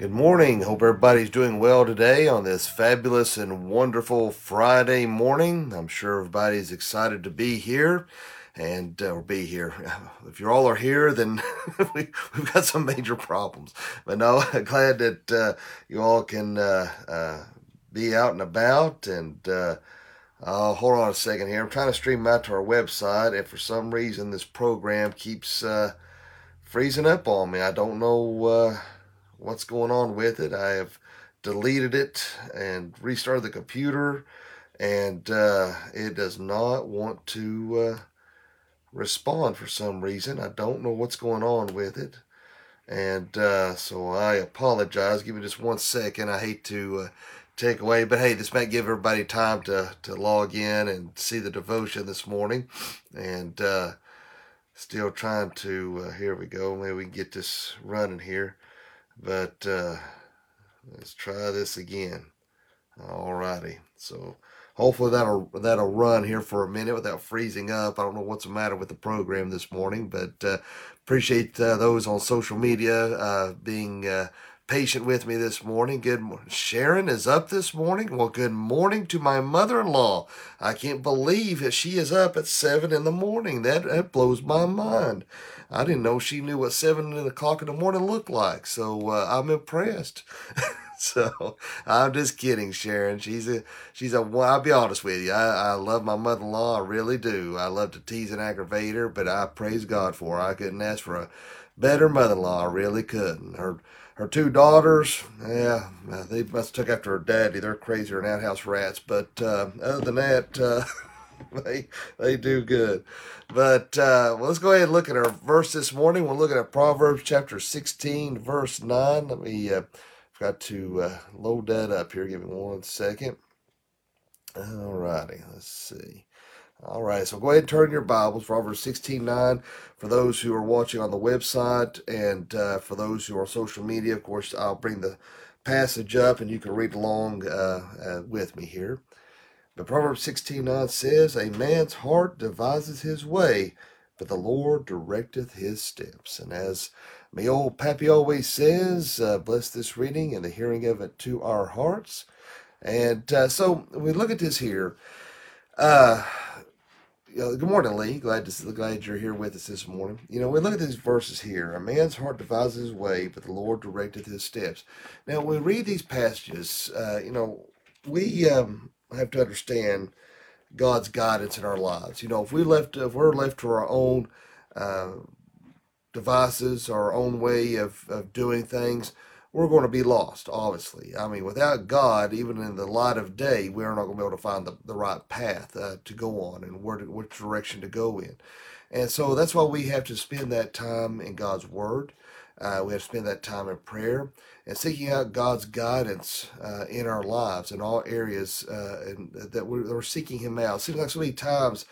Good morning. Hope everybody's doing well today on this fabulous and wonderful Friday morning. I'm sure everybody's excited to be here and uh, be here. If you all are here, then we, have got some major problems. But no, glad that uh, you all can uh, uh, be out and about. And uh, hold on a second here. I'm trying to stream out to our website, and for some reason, this program keeps uh, freezing up on me. I don't know what's going on with it. I have deleted it and restarted the computer, and uh, it does not want to uh, respond for some reason. I don't know what's going on with it. And uh, so I apologize. Give me just one second. I hate to uh, take away, but hey, this might give everybody time to, to log in and see the devotion this morning. And uh, still trying to, uh, here we go. Maybe we can get this running here. But uh, let's try this again. Alrighty. So hopefully that'll that'll run here for a minute without freezing up. I don't know what's the matter with the program this morning, but uh, appreciate uh, those on social media uh, being uh, patient with me this morning. Good morning. Sharon is up this morning. Well, good morning to my mother-in-law. I can't believe that she is up at seven in the morning. That that blows my mind. I didn't know she knew what seven o'clock in the morning looked like. So uh, I'm impressed. so I'm just kidding, Sharon. She's a she's a. I'll be honest with you. I, I love my mother-in-law. I really do. I love to tease and aggravate her, but I praise God for her. I couldn't ask for a better mother-in-law. I really couldn't. Her her two daughters, yeah, they must took after her daddy. They're crazier than outhouse rats. But uh, other than that, uh, they they do good. But uh, let's go ahead and look at our verse this morning. We're looking at Proverbs chapter 16, verse 9. Let me uh, forgot to uh, load that up here. Give me one second. All righty, let's see. All right, so go ahead and turn your Bibles, Proverbs 16 9. For those who are watching on the website and uh, for those who are on social media, of course, I'll bring the passage up and you can read along uh, uh, with me here. But Proverbs 16 9 says, A man's heart devises his way, but the Lord directeth his steps. And as me old Pappy always says, uh, bless this reading and the hearing of it to our hearts. And uh, so we look at this here. Uh, good morning, Lee. Glad to glad you're here with us this morning. You know, we look at these verses here. A man's heart devises his way, but the Lord directeth his steps. Now, when we read these passages, uh, you know, we um, have to understand God's guidance in our lives. You know, if we left, if we're left to our own uh, devices, our own way of, of doing things, we're going to be lost, obviously. I mean, without God, even in the light of day, we're not going to be able to find the, the right path uh, to go on and where to, which direction to go in. And so that's why we have to spend that time in God's Word. Uh, we have to spend that time in prayer and seeking out God's guidance uh, in our lives in all areas uh, and that we're, we're, seeking Him out. It seems like so many times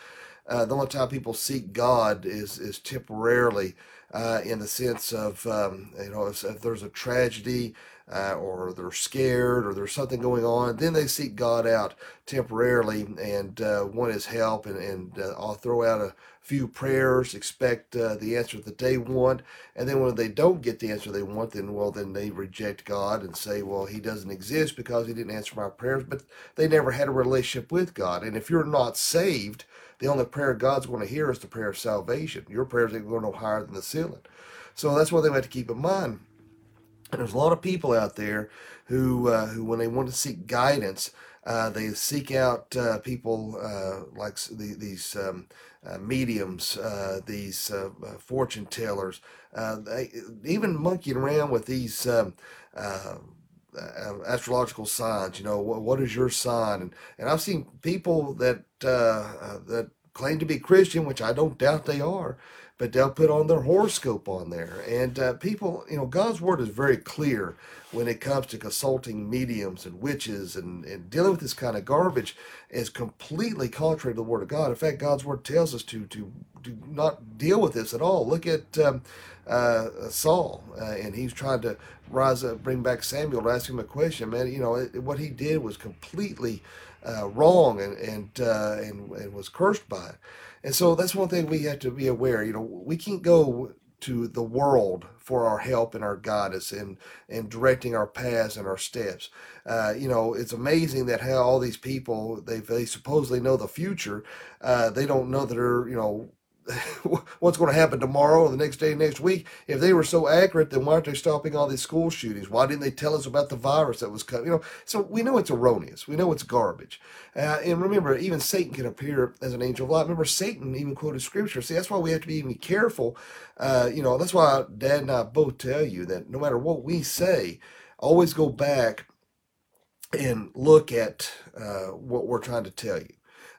uh, the only time people seek God is is temporarily uh, in the sense of um, you know if, if, there's a tragedy uh, or they're scared or there's something going on, then they seek God out temporarily. And uh, want His help and and uh, I'll throw out a few prayers, expect uh, the answer that they want, and then when they don't get the answer they want, then well then they reject God and say, well He doesn't exist because He didn't answer my prayers, but they never had a relationship with God, and if you're not saved the only prayer God's going to hear is the prayer of salvation. Your prayers ain't going no higher than the ceiling. So that's what they have to keep in mind. And there's a lot of people out there who, uh, who when they want to seek guidance, uh, they seek out uh, people uh, like the, these um, uh, mediums, uh, these fortune tellers, they, even monkeying around with these um, astrological signs. You know, what, what is your sign? And, and I've seen people that that claim to be Christian, which I don't doubt they are, but they'll put on their horoscope on there. And uh, people, you know, God's word is very clear when it comes to consulting mediums and witches and, and dealing with this kind of garbage is completely contrary to the word of God. In fact, God's word tells us to to do not deal with this at all. Look at um, uh, Saul, uh, and he's trying to rise up, bring back Samuel ask him a question. Man, you know it, what he did was completely uh, wrong and and, uh, and and was cursed by it. And so that's one thing we have to be aware. You know, we can't go to the world for our help and our guidance and and directing our paths and our steps. Uh, you know, it's amazing that how all these people they they supposedly know the future, uh, they don't know that they're you know what's going to happen tomorrow or the next day, next week. If they were so accurate, then why aren't they stopping all these school shootings? Why didn't they tell us about the virus that was coming? You know, so we know it's erroneous. We know it's garbage. Uh, and remember, even Satan can appear as an angel of light. Remember, Satan even quoted scripture. See, that's why we have to be even careful. Uh, you know, that's why Dad and I both tell you that no matter what we say, always go back and look at uh, what we're trying to tell you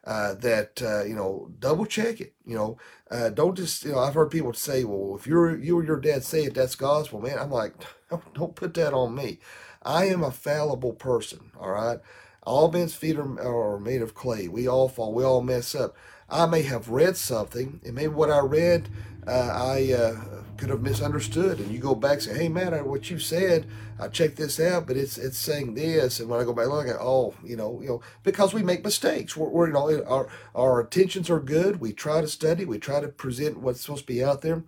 uh, that uh, you know double check it you know uh, don't just you know i've heard people say well if you're you or your dad say it that's gospel man i'm like don't, put that on me. I am a fallible person all right? All men's feet are, are made of clay. We all fall we all mess up. I may have read something and maybe what i read uh, i uh, could have misunderstood. And you go back and say, hey, man, what you said, I checked this out, but it's it's saying this. And when I go back, look at, oh, you know, you know, because we make mistakes. We're, we're you know, our our intentions are good. We try to study. We try to present what's supposed to be out there.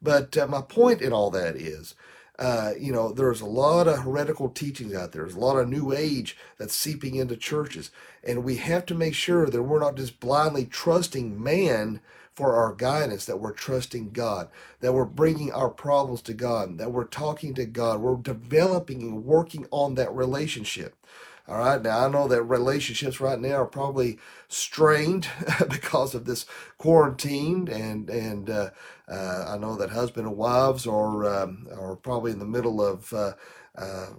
But uh, my point in all that is. Uh, you know, there's a lot of heretical teachings out there. There's a lot of new age that's seeping into churches. And we have to make sure that we're not just blindly trusting man for our guidance, that we're trusting God, that we're bringing our problems to God, that we're talking to God, we're developing and working on that relationship. All right. Now I know that relationships right now are probably strained because of this quarantine, and and uh, uh, I know that husband and wives are um, are probably in the middle of. Uh, uh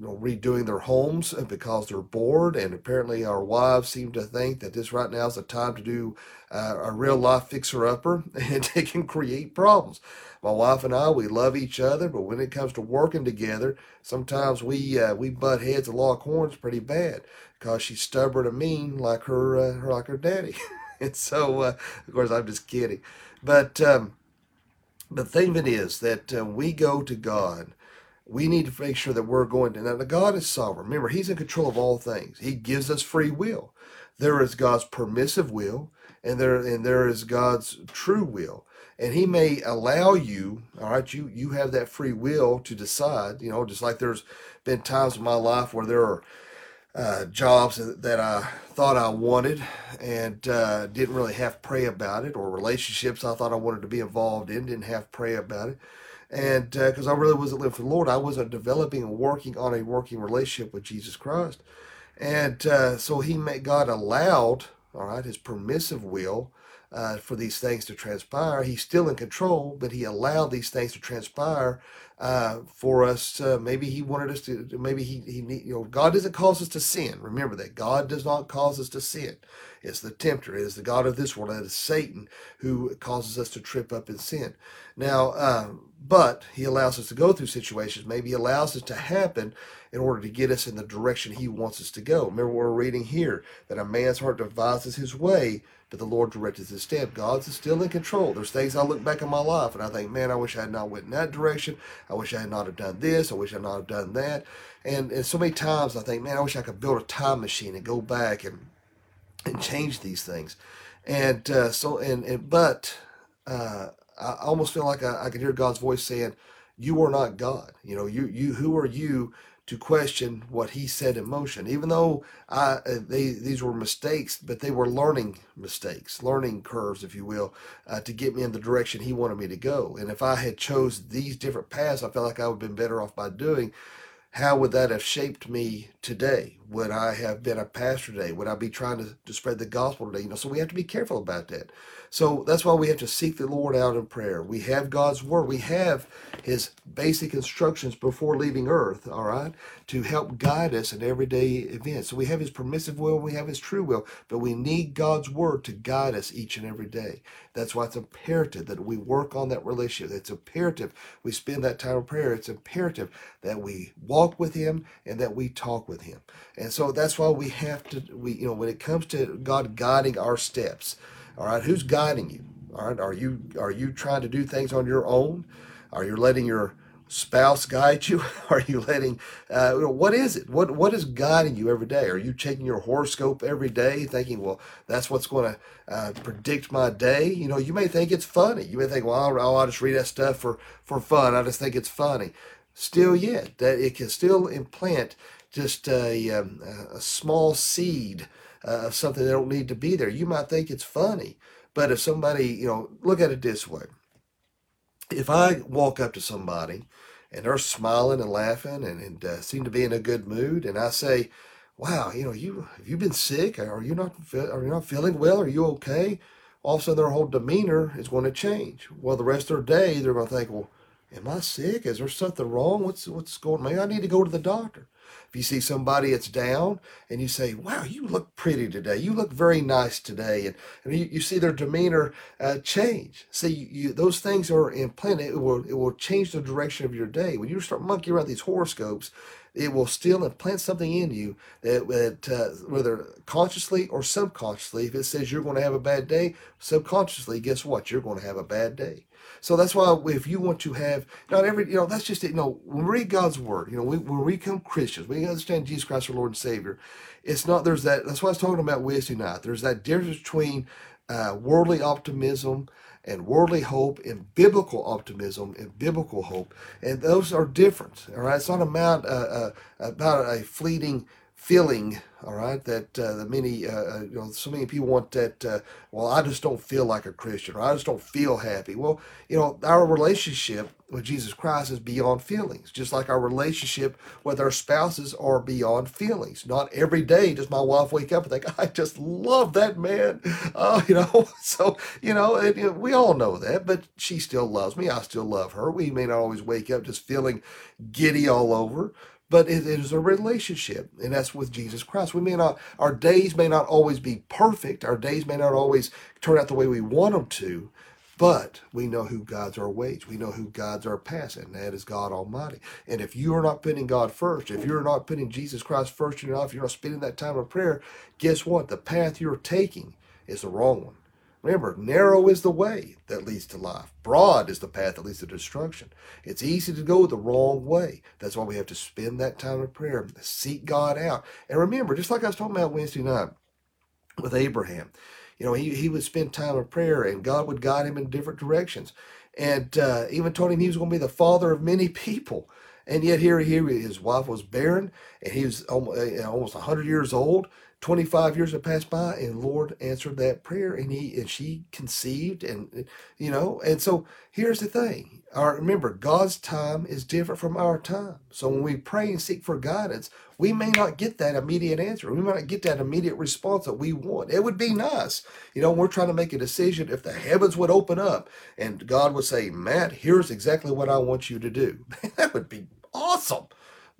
you know, redoing their homes because they're bored. And apparently, our wives seem to think that this right now is the time to do uh, a real life fixer upper and they can create problems. My wife and I, we love each other, but when it comes to working together, sometimes we uh, we butt heads and lock horns pretty bad because she's stubborn and mean like her, uh, like her daddy. and so, uh, of course, I'm just kidding. But um, the thing of it is that uh, we go to God we need to make sure that we're going to now god is sovereign. Remember he's in control of all things. He gives us free will. There is god's permissive will and there and there is god's true will. And he may allow you all right you you have that free will to decide you know just like there's been times in my life where there are uh, jobs that I thought I wanted and uh, didn't really have pray about it, or relationships I thought I wanted to be involved in, didn't have pray about it and because uh, I really wasn't living for the Lord, I wasn't developing and working on a working relationship with Jesus Christ, and uh, so He made God allowed, all right, His permissive will uh, for these things to transpire. He's still in control, but He allowed these things to transpire uh, for us. maybe He wanted us to. Maybe He He you know God doesn't cause us to sin. Remember that God does not cause us to sin. It's the tempter. It is the God of this world. It is Satan who causes us to trip up in sin. Now, um, but he allows us to go through situations. Maybe he allows it to happen in order to get us in the direction he wants us to go. Remember, we're reading here that a man's heart devises his way, but the Lord directs his step. God's is still in control. There's things I look back in my life and I think, man, I wish I had not went in that direction. I wish I had not have done this. I wish I had not have done that. And, and so many times I think, man, I wish I could build a time machine and go back and and change these things. And uh, so, and, and but uh, I almost feel like I, I hear God's voice saying, "You are not God. You know, you you who are you to question what He set in motion? Even though I uh, they these were mistakes, but they were learning mistakes, learning curves, if you will, uh, to get me in the direction He wanted me to go. And if I had chose these different paths, I felt like I would have been better off by doing how would that have shaped me today? Would I have been a pastor today? Would I be trying to, to spread the gospel today? You know, so we have to be careful about that. So that's why we have to seek the Lord out in prayer. We have God's word. We have his basic instructions before leaving earth, all right, to help guide us in everyday events. So we have his permissive will, we have his true will, but we need God's word to guide us each and every day. That's why it's imperative that we work on that relationship. It's imperative we spend that time in prayer. It's imperative that we walk with him and that we talk with him. And so that's why we have to we you know when it comes to God guiding our steps, all right, who's guiding you? All right, are you are you trying to do things on your own? Are you letting your spouse guide you? Are you letting, uh, what is it? What What is guiding you every day? Are you checking your horoscope every day, thinking, well, that's what's going to uh, predict my day? You know, you may think it's funny. You may think, well, I'll, I'll just read that stuff for, for fun. I just think it's funny. Still yet, that it can still implant just a, um, a small seed uh, of something that don't need to be there. You might think it's funny, but if somebody, you know, look at it this way. If I walk up to somebody and they're smiling and laughing and, and uh, seem to be in a good mood. And I say, "Wow, you know, you have you been sick? Are you not are you not feeling well? Are you okay?" All of a sudden, their whole demeanor is going to change. Well, the rest of their day, they're going to think, "Well, am I sick? Is there something wrong? What's what's going? Maybe I need to go to the doctor." If you see somebody that's down and you say, wow, you look pretty today. You look very nice today. And, and you, you see their demeanor uh, change. See, you, you, those things are implanted. It will, it will change the direction of your day. When you start monkeying around these horoscopes, it will still implant something in you that, that uh, whether consciously or subconsciously, if it says you're going to have a bad day, subconsciously, guess what? You're going to have a bad day. So that's why if you want to have not every you know that's just it. You know when we read God's word, you know we, when we become Christians, we understand Jesus Christ our Lord and Savior. It's not there's that. That's why I was talking about Wednesday night. There's that difference between uh, worldly optimism and worldly hope and biblical optimism and biblical hope, and those are different. All right, it's not about uh, uh, about a fleeting feeling all right that uh, the many uh, uh, you know so many people want that uh, well i just don't feel like a christian or i just don't feel happy well you know our relationship with jesus christ is beyond feelings just like our relationship with our spouses are beyond feelings. Not every day does my wife wake up and think i just love that man. Uh, you know so you know, and, you know we all know that but she still loves me. I still love her. We may not always wake up just feeling giddy all over but it is a relationship, and that's with Jesus Christ. We may not, our days may not always be perfect, our days may not always turn out the way we want them to, but we know who God's our wage. We know who God's our pass, and that is God Almighty. And if you are not putting God first, if you're not putting Jesus Christ first in your life, you're not spending that time of prayer, guess what? The path you're taking is the wrong one. Remember, narrow is the way that leads to life. Broad is the path that leads to destruction. It's easy to go the wrong way. That's why we have to spend that time of prayer, seek God out. And remember, just like I was talking about Wednesday night with Abraham, you know, he, he would spend time of prayer and God would guide him in different directions. And uh, even told him he was going to be the father of many people. And yet here, here his wife was barren and he was almost, uh, almost 100 years old 25 years have passed by and lord answered that prayer and he and she conceived and you know and so here's the thing our, remember god's time is different from our time so when we pray and seek for guidance we may not get that immediate answer we might not get that immediate response that we want it would be nice you know we're trying to make a decision if the heavens would open up and god would say matt here's exactly what i want you to do that would be awesome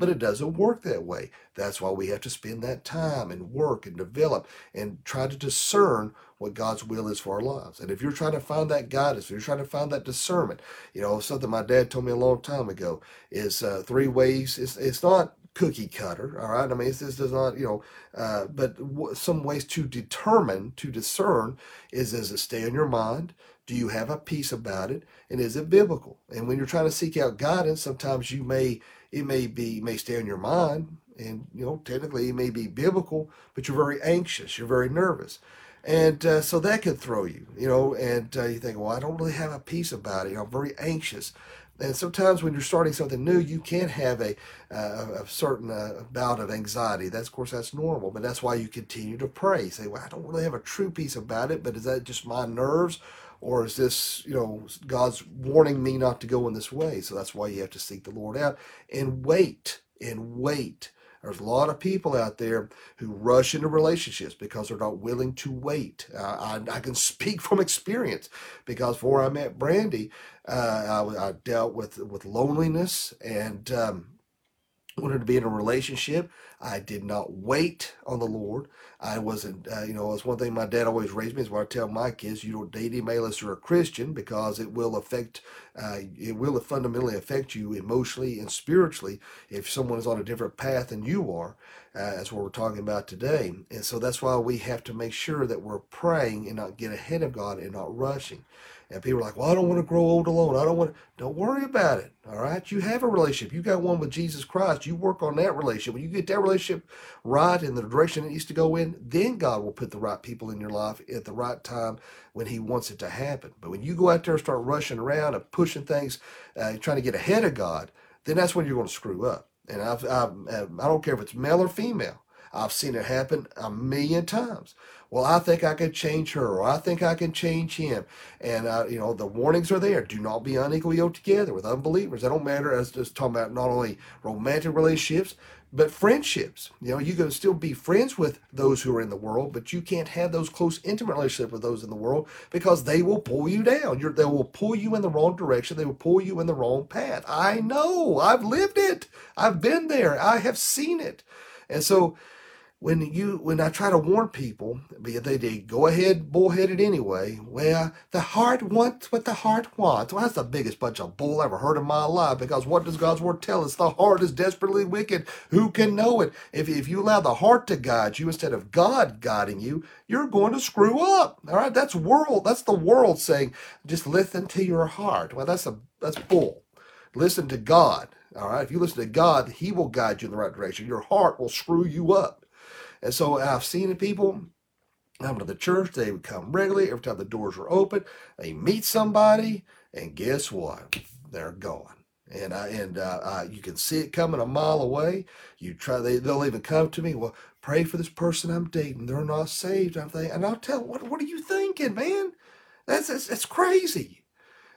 but it doesn't work that way. That's why we have to spend that time and work and develop and try to discern what God's will is for our lives. And if you're trying to find that guidance, if you're trying to find that discernment, you know, something my dad told me a long time ago is uh, three ways. It's, it's not cookie cutter, all right? I mean, this does not, you know, uh, but w- some ways to determine, to discern is does it stay in your mind? Do you have a peace about it? And is it biblical? And when you're trying to seek out guidance, sometimes you may it may be may stay on your mind, and you know technically it may be biblical, but you're very anxious, you're very nervous, and uh, so that could throw you, you know. And uh, you think, well, I don't really have a peace about it. I'm very anxious. And sometimes when you're starting something new, you can have a, uh, a certain uh, bout of anxiety. That's, of course, that's normal, but that's why you continue to pray. say, well, I don't really have a true peace about it, but is that just my nerves? Or is this, you know, God's warning me not to go in this way? So that's why you have to seek the Lord out and wait and wait. There's a lot of people out there who rush into relationships because they're not willing to wait. Uh, I, I, can speak from experience because before I met Brandy, uh, I, I, dealt with with loneliness and um, wanted to be in a relationship. I did not wait on the Lord. I wasn't, uh, you know, it's one thing my dad always raised me is what I tell my kids: you don't date anybody unless you're a Christian because it will affect, uh, it will fundamentally affect you emotionally and spiritually if someone is on a different path than you are. Uh, that's what we're talking about today, and so that's why we have to make sure that we're praying and not get ahead of God and not rushing. And people are like, well, I don't want to grow old alone. I don't want to. Don't worry about it. All right. You have a relationship. You got one with Jesus Christ. You work on that relationship. When you get that relationship right in the direction it needs to go in, then God will put the right people in your life at the right time when He wants it to happen. But when you go out there and start rushing around and pushing things, uh, trying to get ahead of God, then that's when you're going to screw up. And I've, I've, I don't care if it's male or female. I've seen it happen a million times. Well, I think I can change her, or I think I can change him. And, uh, you know, the warnings are there. Do not be unequally yoked together with unbelievers. That don't matter as just talking about not only romantic relationships, but friendships. You know, you can still be friends with those who are in the world, but you can't have those close, intimate relationships with those in the world because they will pull you down. You're, they will pull you in the wrong direction. They will pull you in the wrong path. I know. I've lived it. I've been there. I have seen it. And so, when you when I try to warn people, they, they go ahead bullheaded anyway. Well, the heart wants what the heart wants. Well, that's the biggest bunch of bull I ever heard in my life. Because what does God's word tell us? The heart is desperately wicked. Who can know it? If if you allow the heart to guide you instead of God guiding you, you're going to screw up. All right, that's world. That's the world saying just listen to your heart. Well, that's a that's bull. Listen to God. All right, if you listen to God, He will guide you in the right direction. Your heart will screw you up. And so I've seen people come to the church. They would come regularly. Every time the doors were open, they meet somebody, and guess what? They're gone. And I and uh, you can see it coming a mile away. You try. They they'll even come to me. Well, pray for this person I'm dating. They're not saved. I'm thinking, and I'll tell. What What are you thinking, man? That's that's, that's crazy.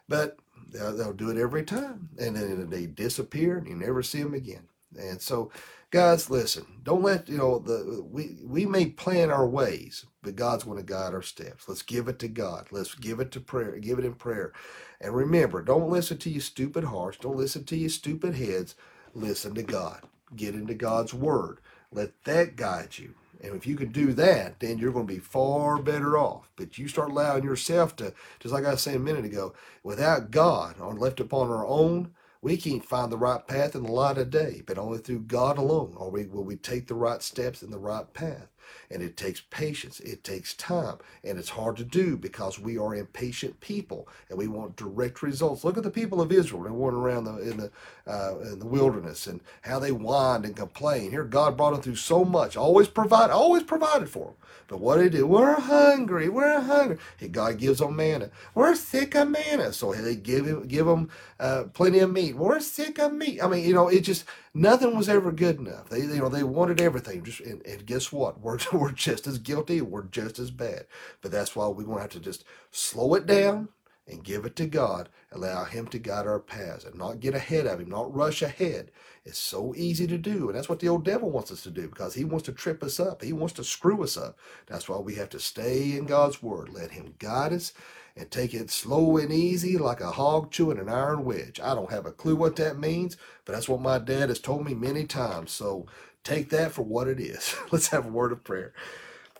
But they'll, they'll do it every time, and then they disappear, and you never see them again. And so guys, listen, don't let you know the we we may plan our ways, but God's going to guide our steps. Let's give it to God. Let's give it to prayer. Give it in prayer. And remember, don't listen to your stupid hearts. Don't listen to your stupid heads. Listen to God. Get into God's word. Let that guide you. And if you can do that, then you're going to be far better off. But you start allowing yourself to, just like I saying a minute ago, without God, or left upon our own, we can't find the right path in the light of day, but only through God alone are we, will we take the right steps in the right path. And it takes patience, it takes time, and it's hard to do because we are impatient people and we want direct results. Look at the people of Israel. They went around the, in the uh, in the wilderness and how they whined and complained. Here, God brought them through so much, always provide, always provided for them. But what do they do? We're hungry. We're hungry. Hey, God gives them manna. We're sick of manna, so they give give them uh, plenty of meat. We're sick of meat. I mean, you know, it just nothing was ever good enough. They, you know, they wanted everything. Just and, and guess what? We're we're just as guilty. We're just as bad. But that's why we're going to have to just slow it down and give it to God. Allow Him to guide our paths and not get ahead of Him, not rush ahead. It's so easy to do. And that's what the old devil wants us to do because he wants to trip us up. He wants to screw us up. That's why we have to stay in God's Word. Let Him guide us and take it slow and easy like a hog chewing an iron wedge. I don't have a clue what that means, but that's what my dad has told me many times. So take that for what it is. Let's have a word of prayer.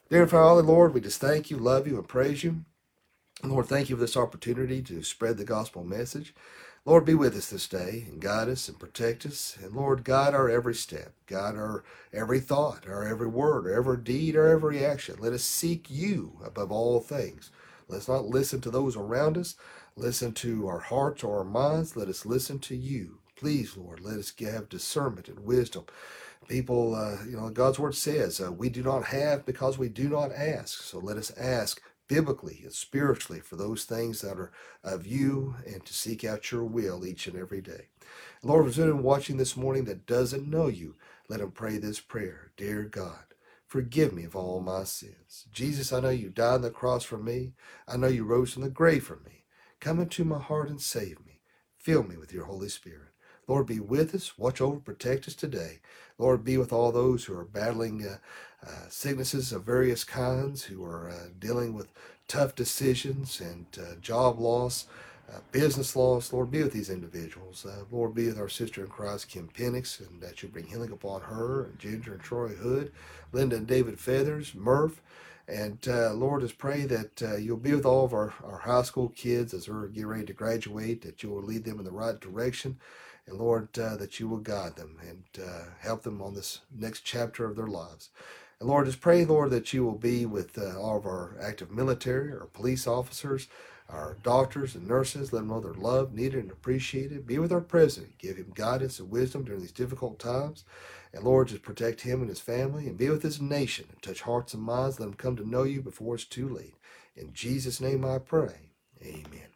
Dear Father, Lord, we just thank you, love you, and praise you. Lord, thank you for this opportunity to spread the gospel message. Lord, be with us this day and guide us and protect us. And Lord, guide our every step, guide our every thought, our every word, our every deed, our every action. Let us seek you above all things. Let's not listen to those around us. Listen to our hearts or our minds. Let us listen to you. Please, Lord, let us have discernment and wisdom. People, uh, you know, God's word says, uh, we do not have because we do not ask. So let us ask biblically and spiritually for those things that are of you and to seek out your will each and every day. Lord, if anyone watching this morning that doesn't know you, let him pray this prayer. Dear God, forgive me of all my sins. Jesus, I know you died on the cross for me. I know you rose from the grave for me. Come into my heart and save me. Fill me with your Holy Spirit. Lord, be with us. Watch over, protect us today. Lord, be with all those who are battling uh, uh, sicknesses of various kinds, who are uh, dealing with tough decisions and uh, job loss, uh, business loss. Lord, be with these individuals. Uh, Lord, be with our sister in Christ, Kim Penix, and that you bring healing upon her, and Ginger and Troy Hood, Linda and David Feathers, Murph. And uh, Lord, just pray that uh, you'll be with all of our, our high school kids as they're getting ready to graduate, that you will lead them in the right direction. And Lord, uh, that you will guide them and uh, help them on this next chapter of their lives. And Lord, just pray, Lord, that you will be with uh, all of our active military, our police officers, our doctors and nurses. Let them know they're loved, needed, and appreciated. Be with our president. Give him guidance and wisdom during these difficult times. And Lord, just protect him and his family and be with his nation and touch hearts and minds. Let them come to know you before it's too late. In Jesus' name I pray. Amen.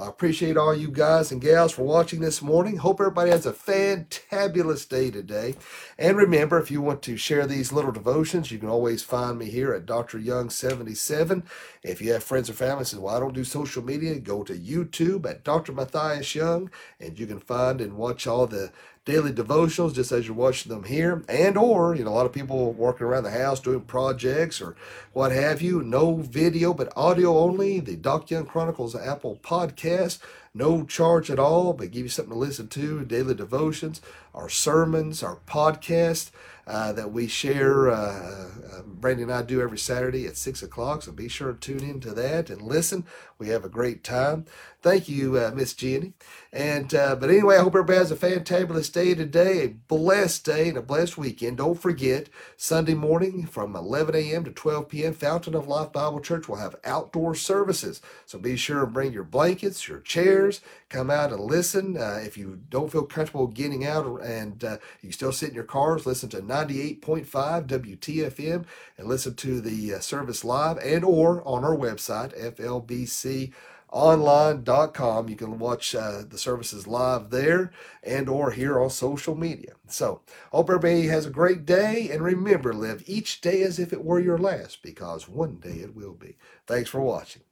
I appreciate all you guys and gals for watching this morning. Hope everybody has a fantabulous day today. And remember, if you want to share these little devotions, you can always find me here at Dr. Young77. If you have friends or family says, well, I don't do social media, go to YouTube at Dr. Matthias Young, and you can find and watch all the daily devotionals just as you're watching them here and or you know a lot of people working around the house doing projects or what have you. No video but audio only. The doc young chronicles apple podcast. No charge at all but give you something to listen to. Daily devotions our sermons our podcast uh, that we share. Uh, uh, Brandy and I do every Saturday at 6 o'clock, so be sure to tune into that and listen. We have a great time. Thank you, uh, Miss Jenny. And uh, But anyway, I hope everybody has a fantabulous day today, a blessed day, and a blessed weekend. Don't forget, Sunday morning from 11 a.m. to 12 p.m., Fountain of Life Bible Church will have outdoor services. So be sure and bring your blankets, your chairs, come out and listen. Uh, if you don't feel comfortable getting out and you still sit in your cars, listen to 9 98.5 WTFM and listen to the uh, service live and or on our website, flbconline.com. You can watch uh, the services live there and or here on social media. So hope everybody has a great day and remember, live each day as if it were your last because one day it will be. Thanks for watching.